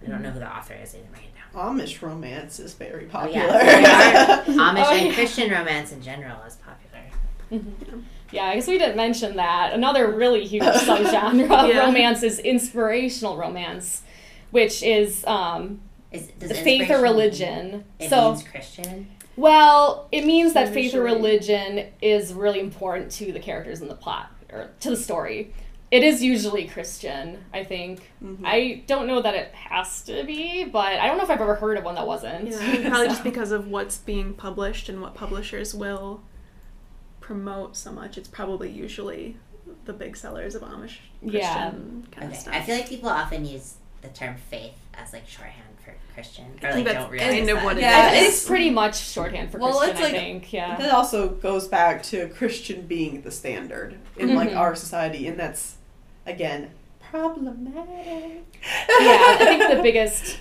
S6: I don't know who the author is. I didn't write it down.
S3: Amish romance is very
S6: Oh,
S3: popular.
S6: yeah, are- Amish
S4: Oh,
S6: and
S4: yeah.
S6: Christian romance in general is popular.
S4: Mhm. Yeah, I guess we didn't mention that. Another really huge subgenre of
S5: Yeah.
S4: romance is inspirational romance, which is um,
S6: Is does
S4: faith or
S6: inspiration-
S4: religion.
S6: It
S4: so,
S6: means Christian.
S4: well, it means that faith or religion is really important to the characters in the plot or to the story. It is usually Christian, I think.
S3: Mhm.
S4: I don't know that it has to be, but I don't know if I've ever heard of one that wasn't.
S5: Yeah, probably
S4: So-
S5: just because of what's being published and what publishers will promote so much. It's probably usually the big sellers of Amish Christian
S4: Yeah.
S5: kind
S6: Okay.
S5: of stuff.
S6: I feel like people often use the term faith as like shorthand for Christian, or
S5: I
S6: like
S5: think
S6: don't
S5: that's
S6: realize
S5: kind of
S6: that.
S5: what it
S3: Yeah,
S5: is.
S4: it's pretty much shorthand for
S3: Well,
S4: Christian,
S3: it's like-
S4: I think. Yeah.
S3: That also goes back to Christian being the standard in like
S4: Mhm.
S3: our society, and that's again problematic.
S4: yeah, I think the biggest,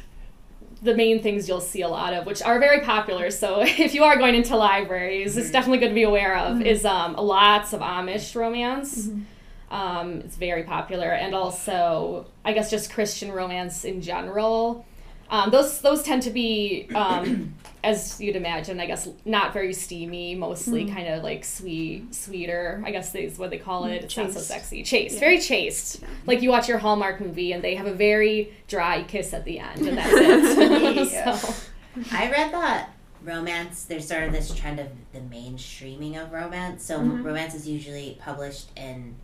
S4: the main things you'll see a lot of, which are very popular. So if you are going into libraries, it's definitely good to be aware of. Is um, lots of Amish romance. Um, it's very popular, and also I guess just Christian romance in general. Um, those those tend to be, um, as you'd imagine, I guess not very steamy. Mostly kind of like sweet, sweeter. I guess is what they call it. It's not so sexy. Chaste,
S5: Yeah.
S4: very chaste.
S5: Yeah.
S4: Like you watch your Hallmark movie, and they have a very dry kiss at the end, and that's it. So,
S6: I read that romance. There's sort of this trend of the mainstreaming of romance. So
S5: Mhm.
S6: romance is usually published in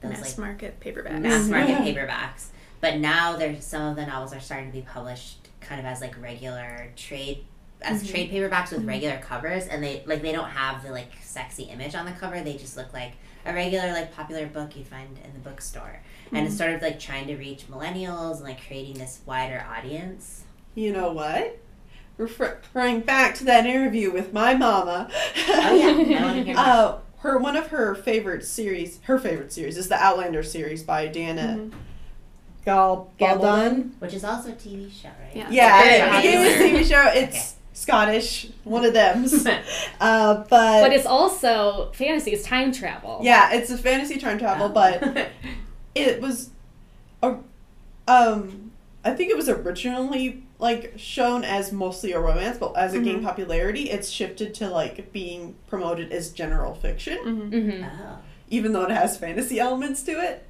S6: those
S5: mass
S6: like
S5: market paperbacks.
S6: mass market
S3: Mhm.
S6: paperbacks. But now there's some of the novels are starting to be published kind of as like regular trade as trade paperbacks with regular covers and they like they don't have the like sexy image on the cover. They just look like a regular like popular book you'd find in the bookstore. And it's sort of like trying to reach millennials and like creating this wider audience.
S3: You know what? Refer- Referring back to that interview with my mama.
S6: Oh yeah, I want to hear.
S3: Uh, her one of her favorite series, her favorite series is the Outlander series by Dana
S5: Mhm.
S3: Gal Galdon.
S6: Which is also a TV show, right?
S5: Yeah.
S3: Yeah,
S5: Very
S3: it, it is a. TV show. It's Scottish, one of them. uh, but
S4: But it's also fantasy. It's time travel.
S3: yeah, it's a fantasy time travel, but it was a um I think it was originally like shown as mostly a romance, but as it gained popularity, it's shifted to like being promoted as general fiction,
S5: Mhm.
S4: Mm-hmm.
S6: oh.
S3: even though it has fantasy elements to it,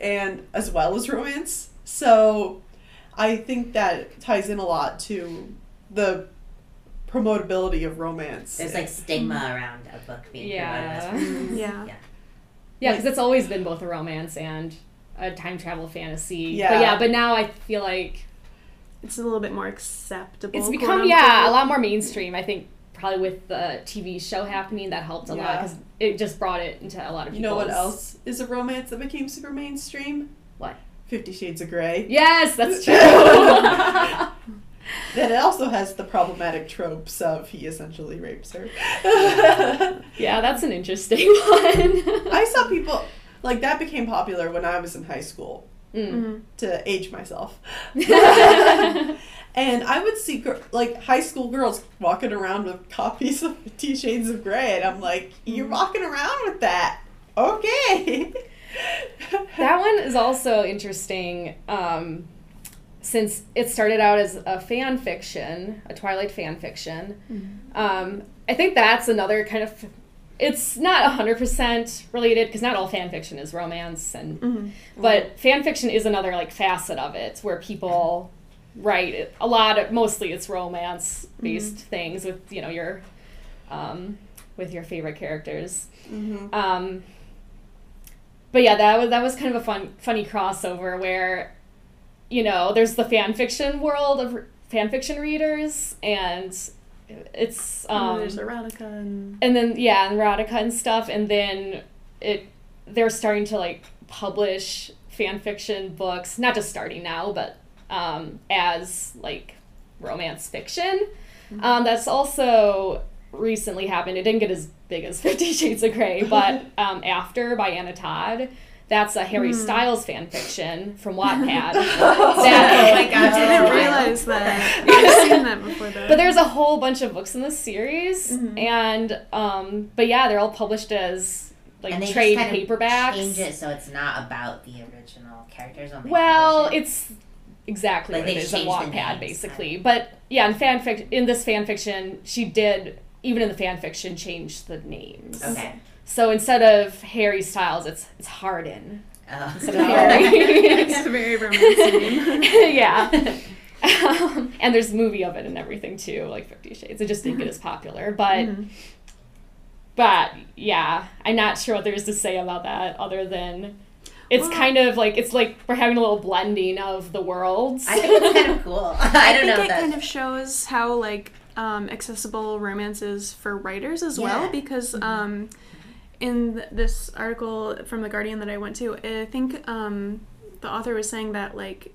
S3: and as well as romance. So I think that ties in a lot to the promotability of romance.
S6: There's like stigma around a book being
S4: Yeah.
S6: promoted mm. as
S5: Yeah.
S4: Yeah, because it's always been both a romance and a time travel fantasy.
S3: Yeah.
S4: But yeah, but now I feel like
S5: It's a little bit more acceptable.
S4: it's become yeah a lot more mainstream. I think probably with the TV show happening that helped a lot because it just brought it into a lot of
S3: You know what else is a romance that became super mainstream?
S4: What?
S3: Fifty Shades of Grey.
S4: Yes, that's true.
S3: Then it also has the problematic tropes of he essentially rapes her.
S4: yeah, that's an interesting one.
S3: I saw people like that became popular when I was in high school
S4: Mm.
S3: To age myself. And I would see like high school girls walking around with copies of Fifty Shades of Grey, and I'm like, "You're walking around with that? Okay."
S4: that one is also interesting um, since it started out as a fan fiction, a Twilight fan fiction. Um, I think that's another kind of. It's not 100% related because not all fan fiction is romance and
S5: Mhm.
S4: but fan fiction is another like facet of it where people write a lot of mostly it's romance based things with you know your um, with your favorite characters.
S3: Mhm.
S4: um, but yeah, that was that was kind of a fun, funny crossover where, you know, there's the fan fiction world of fan fiction readers, and it's
S5: And
S4: um,
S5: there's erotica and
S4: and then yeah, and erotica and stuff, and then it they're starting to like publish fan fiction books, not just starting now, but um, as like romance fiction. Um, that's also recently happened. It didn't get as big as Fifty Shades of Grey, but um, After by Anna Todd. That's a Harry Styles fan fiction from Wattpad.
S6: Oh my gosh,
S5: I didn't realize that. I've seen that before though.
S4: But there's a whole bunch of books in this series,
S5: Mhm.
S4: and um, but yeah, they're all published as like
S6: and they
S4: trade
S6: just kind of
S4: paperbacks.
S6: change it so it's not about the original characters. When they
S4: Well, it's exactly
S6: Like,
S4: what it is on Wattpad, basically. But yeah, in fanfic, in this fan fiction, she did even in the fan fiction change the names.
S6: okay.
S4: So instead of Harry Styles, it's it's Hardin
S6: Oh.
S4: instead of Harry.
S5: it's a very romantic name.
S4: yeah. Um, and there's a movie of it and everything too, like Fifty Shades. It just didn't get as popular, but
S5: Mhm.
S4: but yeah, I'm not sure what there is to say about that other than it's
S5: Well-
S4: kind of like it's like we're having a little blending of the worlds.
S6: I think it's kind of cool. I, don't
S5: think
S6: know
S5: it
S6: if that.
S5: kind of shows how like um, accessible romance is for writers as well
S6: Yeah.
S5: because um, in this article from the Guardian that I went to, I think um, the author was saying that like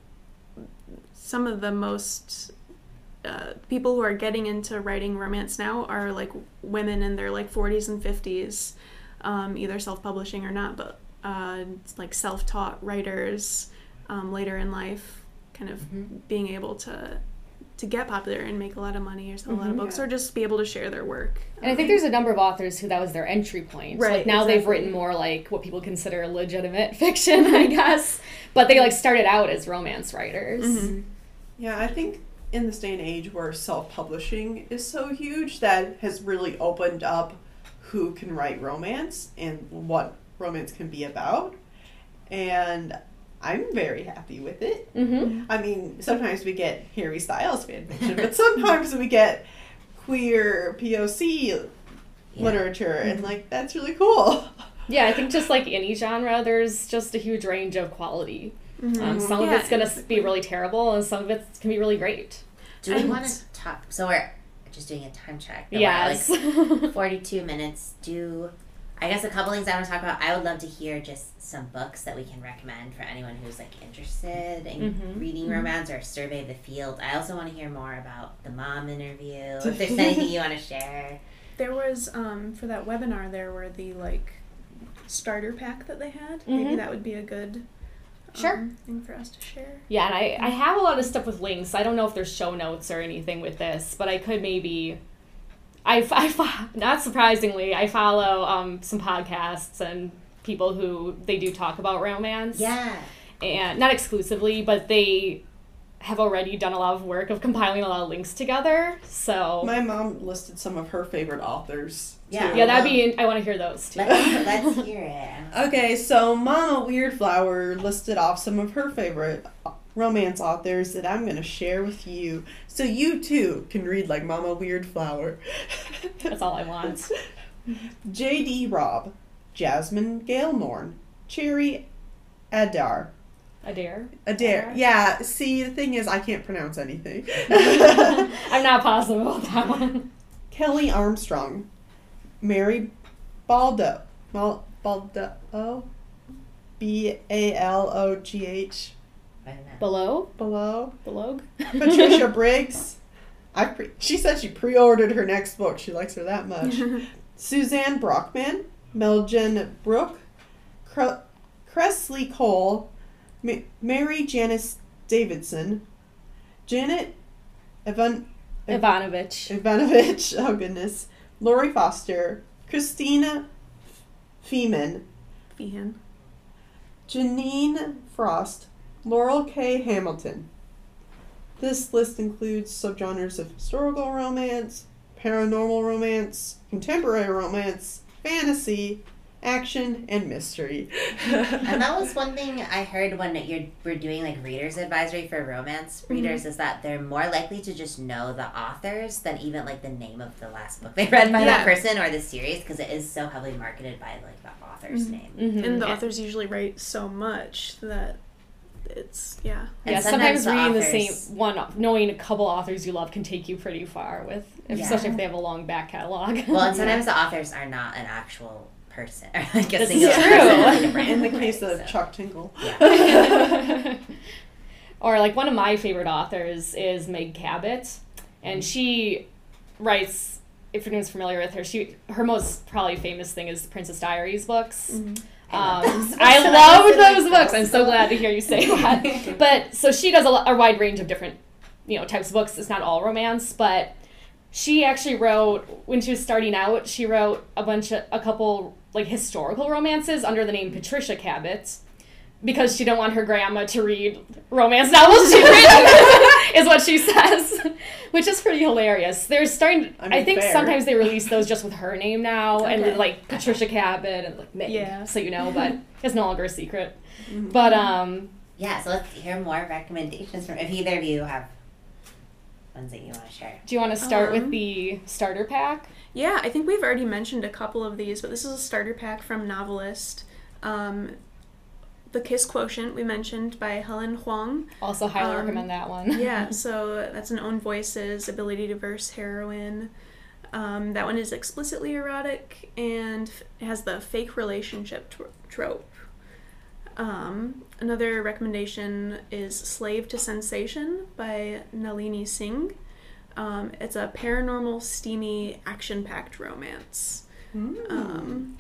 S5: some of the most uh, people who are getting into writing romance now are like women in their like 40s and 50s, um, either self-publishing or not, but uh, like self-taught writers um, later in life, kind of
S6: Mhm.
S5: being able to to get popular and make a lot of money or sell a lot of
S4: Mhm.
S5: books or just be able to share their work.
S4: And I think there's a number of authors who that was their entry point.
S5: Right,
S4: Like now they've written more like what people consider legitimate fiction, I guess. But they like started out as romance writers.
S5: Mhm.
S3: Yeah, I think in this day and age where self-publishing is so huge, that has really opened up who can write romance and what romance can be about. And I'm very happy with it.
S4: Mm-hmm.
S3: I mean, sometimes we get Harry Styles fan fiction, but sometimes we get queer POC
S6: Yeah.
S3: literature, and like that's really cool.
S4: Yeah, I think just like any genre, there's just a huge range of quality.
S5: Mhm.
S4: Um, some of it's gonna be really terrible, and some of it can be really great.
S6: Do we want to talk? So we're just doing a time check. We're,
S4: Yes.
S6: like 42 minutes. Do I guess a couple things I want to talk about. I would love to hear just some books that we can recommend for anyone who's like interested in
S4: Mhm.
S6: reading romance or survey the field. I also want to hear more about the mom interview. If there's anything you want to share.
S5: There was um for that webinar there were the like starter pack that they had. Maybe
S4: Mhm.
S5: that would be a good
S4: Sure.
S5: um, thing for us to share.
S4: Yeah, and I, I have a lot of stuff with links. I don't know if there's show notes or anything with this, but I could maybe. I, f- I fo- not surprisingly, I follow um, some podcasts and people who they do talk about romance.
S6: Yeah.
S4: And not exclusively, but they have already done a lot of work of compiling a lot of links together. So
S3: My mom listed some of her favorite authors.
S6: Yeah.
S3: too.
S4: yeah, that'd be. I want to hear those too.
S6: Let's, let's hear it.
S3: Okay, so Mama Weirdflower listed off some of her favorite romance authors that I'm going to share with you so you too can read like Mama Weirdflower.
S4: That's all I want.
S3: J.D. Robb, Jasmine Galenorn, Cherry Adar.
S4: I dare.
S3: Adair. Yeah, see, the thing is, I can't pronounce anything.
S4: I'm not positive about that one.
S3: Kelley Armstrong, Mary Baldo, Baldo, B A L O G H,
S6: I don't know.
S4: Below,
S3: below.
S4: below.
S3: Patricia Briggs. I pre- she said she pre-ordered her next book. She likes her that much. Suzanne Brockmann, Meljean Brook, Cre- Kresley Cole, Ma- Mary Janice Davidson, Janet Evan
S4: Ivanovich.
S3: Ivanovich. Oh goodness, Lori Foster, Christina Feeman,
S5: Feehan.
S3: Jeaniene Frost, Laurell K. Hamilton. This list includes subgenres of historical romance, paranormal romance, contemporary romance, fantasy, action, and mystery.
S6: And that was one thing I heard when you're we're doing like readers advisory for romance readers is that they're more likely to just know the authors than even like the name of the last book they read by
S5: Yeah.
S6: that person or the series because it is so heavily marketed by like the author's
S5: Mhm.
S6: name.
S4: Mhm.
S5: And the
S4: Yeah.
S5: authors usually write so much that it's yeah.
S6: And
S4: yeah, sometimes,
S6: the
S4: reading the
S6: authors-
S4: same one, knowing a couple authors you love can take you pretty far with,
S6: Yeah.
S4: especially if they have a long back catalog.
S6: Well, and sometimes the authors are not an actual person or like a
S4: This is true.
S6: person. like a
S3: In the
S6: right?
S3: case of
S6: So,
S3: Chuck Tingle.
S6: yeah.
S4: or like one of my favorite authors is Meg Cabot, and mm-hmm. she writes. If anyone's familiar with her, she her most probably famous thing is the Princess Diaries books. Mm-hmm.
S6: I love
S4: Um,
S6: those.
S4: I
S6: So
S4: love those books. I'm so glad to hear you say that. but so she does a, a wide range of different, you know, types of books. It's not all romance, but she actually wrote when she was starting out. She wrote a bunch of a couple like historical romances under the name Patricia Cabot. Because she didn't want her grandma to read romance novels she'd written, is what she says, which is pretty hilarious. They're starting.
S3: I
S4: I, think
S3: fair.
S4: sometimes they release those just with her name now, and like Patricia Cabot and like Meg,
S5: Yeah.
S4: so you know, but it's no longer a secret.
S3: Mm-hmm.
S4: But um,
S6: Yeah, so let's hear more recommendations from if either of you have ones that you want to share.
S4: do you want to start with
S5: Um,
S4: the starter pack?
S5: Yeah, I think we've already mentioned a couple of these, but this is a starter pack from Novelist. Um, the Kiss Quotient we mentioned by Helen Hoang.
S4: Also, highly
S5: Um,
S4: recommend that one.
S5: Yeah, so that's an own voices, ability to verse heroine. Um, that one is explicitly erotic and f- has the fake relationship tro- trope. Um, another recommendation is Slave to Sensation by Nalini Singh. Um, it's a paranormal, steamy, action packed romance. Um,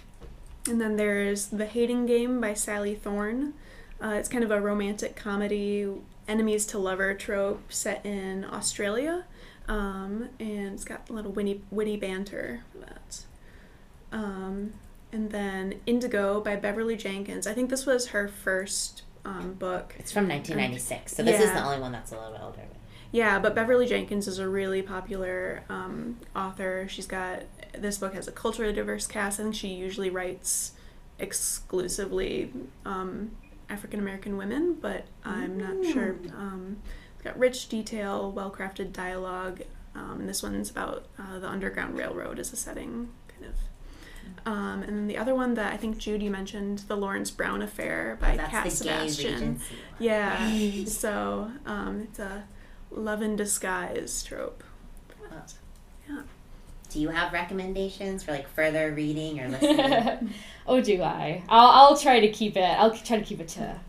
S5: and then there's The Hating Game by Sally Thorne. Uh, it's kind of a romantic comedy, enemies to lover trope set in Australia. Um, and it's got a little witty, witty banter for that. Um, and then Indigo by Beverly Jenkins. I think this was her first um, book.
S6: It's from 1996, so this is the only one that's a little bit older.
S5: Yeah, but Beverly Jenkins is a really popular um, author. She's got this book has a culturally diverse cast. I think she usually writes exclusively um, African American women, but I'm not sure. Um, it's got rich detail, well crafted dialogue. Um, and this one's about uh, the Underground Railroad as a setting, kind of. Um, and then the other one that I think Judy mentioned, the Lawrence Brown Affair by Cat
S6: the
S5: Sebastian. Yeah. So um, it's a love in disguise trope. Yeah.
S6: Do you have recommendations for like further reading or listening?
S4: oh, do I? I'll, I'll try to keep it. I'll try to keep it to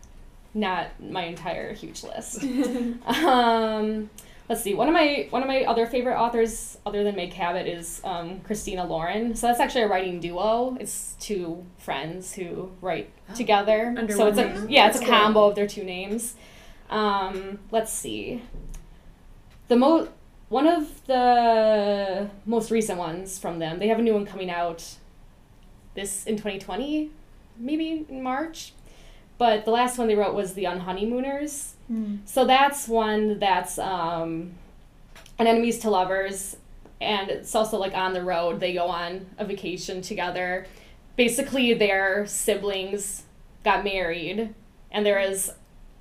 S4: not my entire huge list. um, let's see. One of my one of my other favorite authors, other than Meg Cabot, is um, Christina Lauren. So that's actually a writing duo. It's two friends who write together.
S5: Under
S4: so
S5: one
S4: it's a
S5: name?
S4: yeah, it's a
S5: That's cool.
S4: combo of their two names. Um, let's see. The mo one of the most recent ones from them. They have a new one coming out this in 2020, maybe in March. But the last one they wrote was The Unhoneymooners. So that's one that's um, an enemies to lovers, and it's also like on the road. They go on a vacation together. Basically, their siblings got married, and there is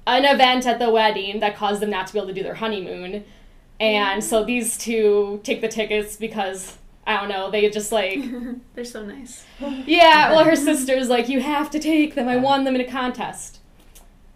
S4: an event at the wedding that caused them not to be able to do their honeymoon. And so these two take the tickets because I don't know, they just like
S5: They're so nice.
S4: yeah, well, her sister's like, you have to take them. I won them in a contest.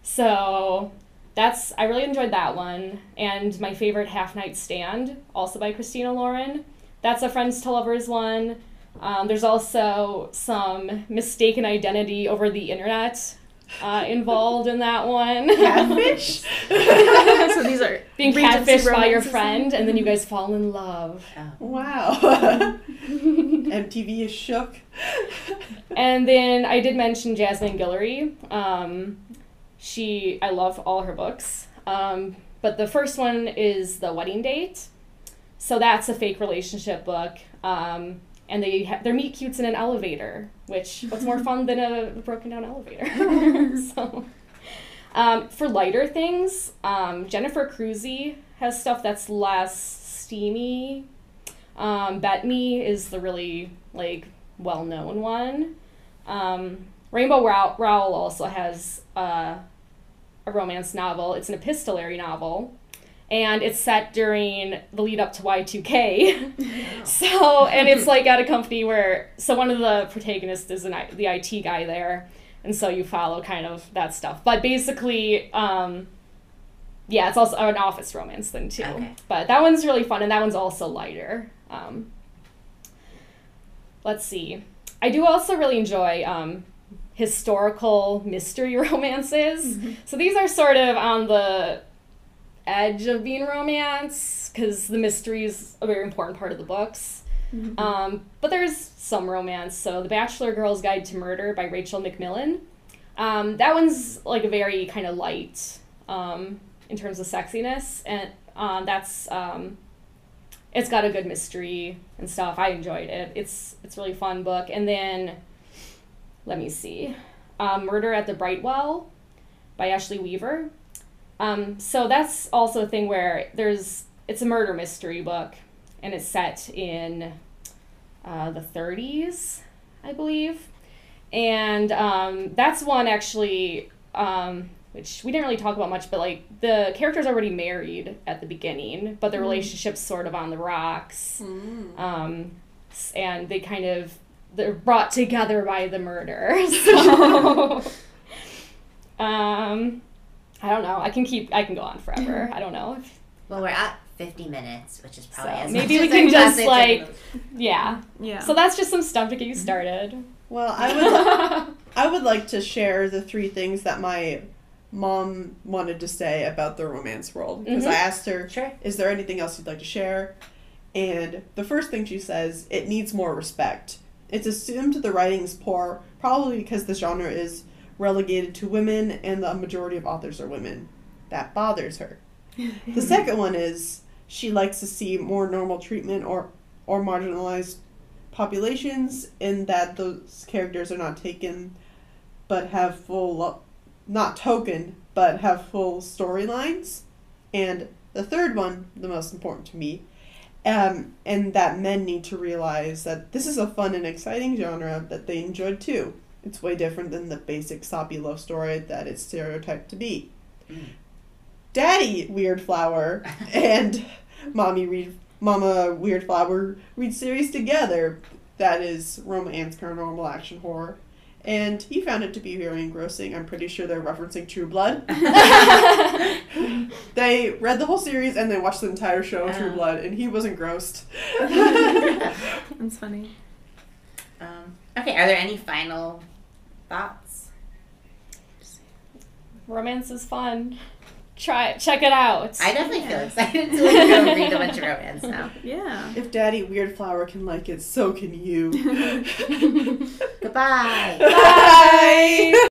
S4: So that's, I really enjoyed that one. And my favorite Half Night Stand, also by Christina Lauren. That's a Friends to Lovers one. Um, there's also some mistaken identity over the internet uh, involved in that one.
S3: Catfish?
S5: so these are
S4: Being
S5: Regency
S4: catfished by your friend, and then you guys fall in love.
S3: Wow. MTV is shook.
S4: And then I did mention Jasmine Guillory. Um, she, I love all her books. Um, but the first one is The Wedding Date. So that's a fake relationship book. Um, and they ha- they're meet cutes in an elevator, which what's more fun than a broken down elevator? so, um, for lighter things, um, Jennifer Crusie has stuff that's less steamy. Um, Bet Me is the really like well known one. Um, Rainbow Row- Rowell also has uh, a romance novel. It's an epistolary novel, and it's set during the lead up to Y2K. so, and it's like at a company where, so one of the protagonists is an, I- the IT guy there, and so you follow kind of that stuff. But basically, um, yeah, it's also an office romance thing too.
S6: Okay.
S4: But that one's really fun, and that one's also lighter. Um, let's see. I do also really enjoy um, historical mystery romances. So these are sort of on the edge of being romance because the mystery is a very important part of the books. Um, but there's some romance. So The Bachelor Girl's Guide to Murder by Rachel McMillan. Um, that one's like a very kind of light um, in terms of sexiness, and um, that's um, it's got a good mystery and stuff. I enjoyed it. It's it's a really fun book. And then let me see, um, Murder at the Brightwell by Ashley Weaver. Um, so that's also a thing where there's it's a murder mystery book, and it's set in uh, the 30s, I believe, and um, that's one actually. Um, which we didn't really talk about much, but like the character's are already married at the beginning, but the relationship's sort of on the rocks. Um, and they kind of they're brought together by the murder. So, um, I don't know. I can keep. I can go on forever. I don't know.
S6: Well, we're at 50 minutes, which is probably
S4: So,
S6: as
S4: maybe
S6: much
S4: we
S6: as
S4: can
S6: our
S4: just, like- yeah.
S5: Yeah.
S4: So that's just some stuff to get you started.
S3: Well, I would I would like to share the three things that my mom wanted to say about the romance world because
S4: Mhm.
S3: I asked her,
S6: Sure.
S3: "Is there anything else you'd like to share?" And the first thing she says, "It needs more respect." It's assumed the writing's poor, probably because the genre is relegated to women and the majority of authors are women. That bothers her. the second one is she likes to see more normal treatment or or marginalized populations in that those characters are not taken but have full lo- not token but have full storylines and the third one the most important to me um, and that men need to realize that this is a fun and exciting genre that they enjoyed too it's way different than the basic soppy love story that it's stereotyped to be. Daddy weird flower and mommy read mama weird flower read series together. That is romance paranormal action horror. And he found it to be very engrossing. I'm pretty sure they're referencing true blood. They read the whole series and they watched the entire show true blood and he was engrossed.
S5: That's funny.
S6: Um, okay, are there any final thoughts?
S4: Romance is fun. try it, check it out.
S6: I definitely feel
S5: Yeah.
S6: excited to like go read a bunch of romance now.
S5: Yeah.
S3: If Daddy Weirdflower can like it, so can you.
S6: Goodbye.
S3: Bye.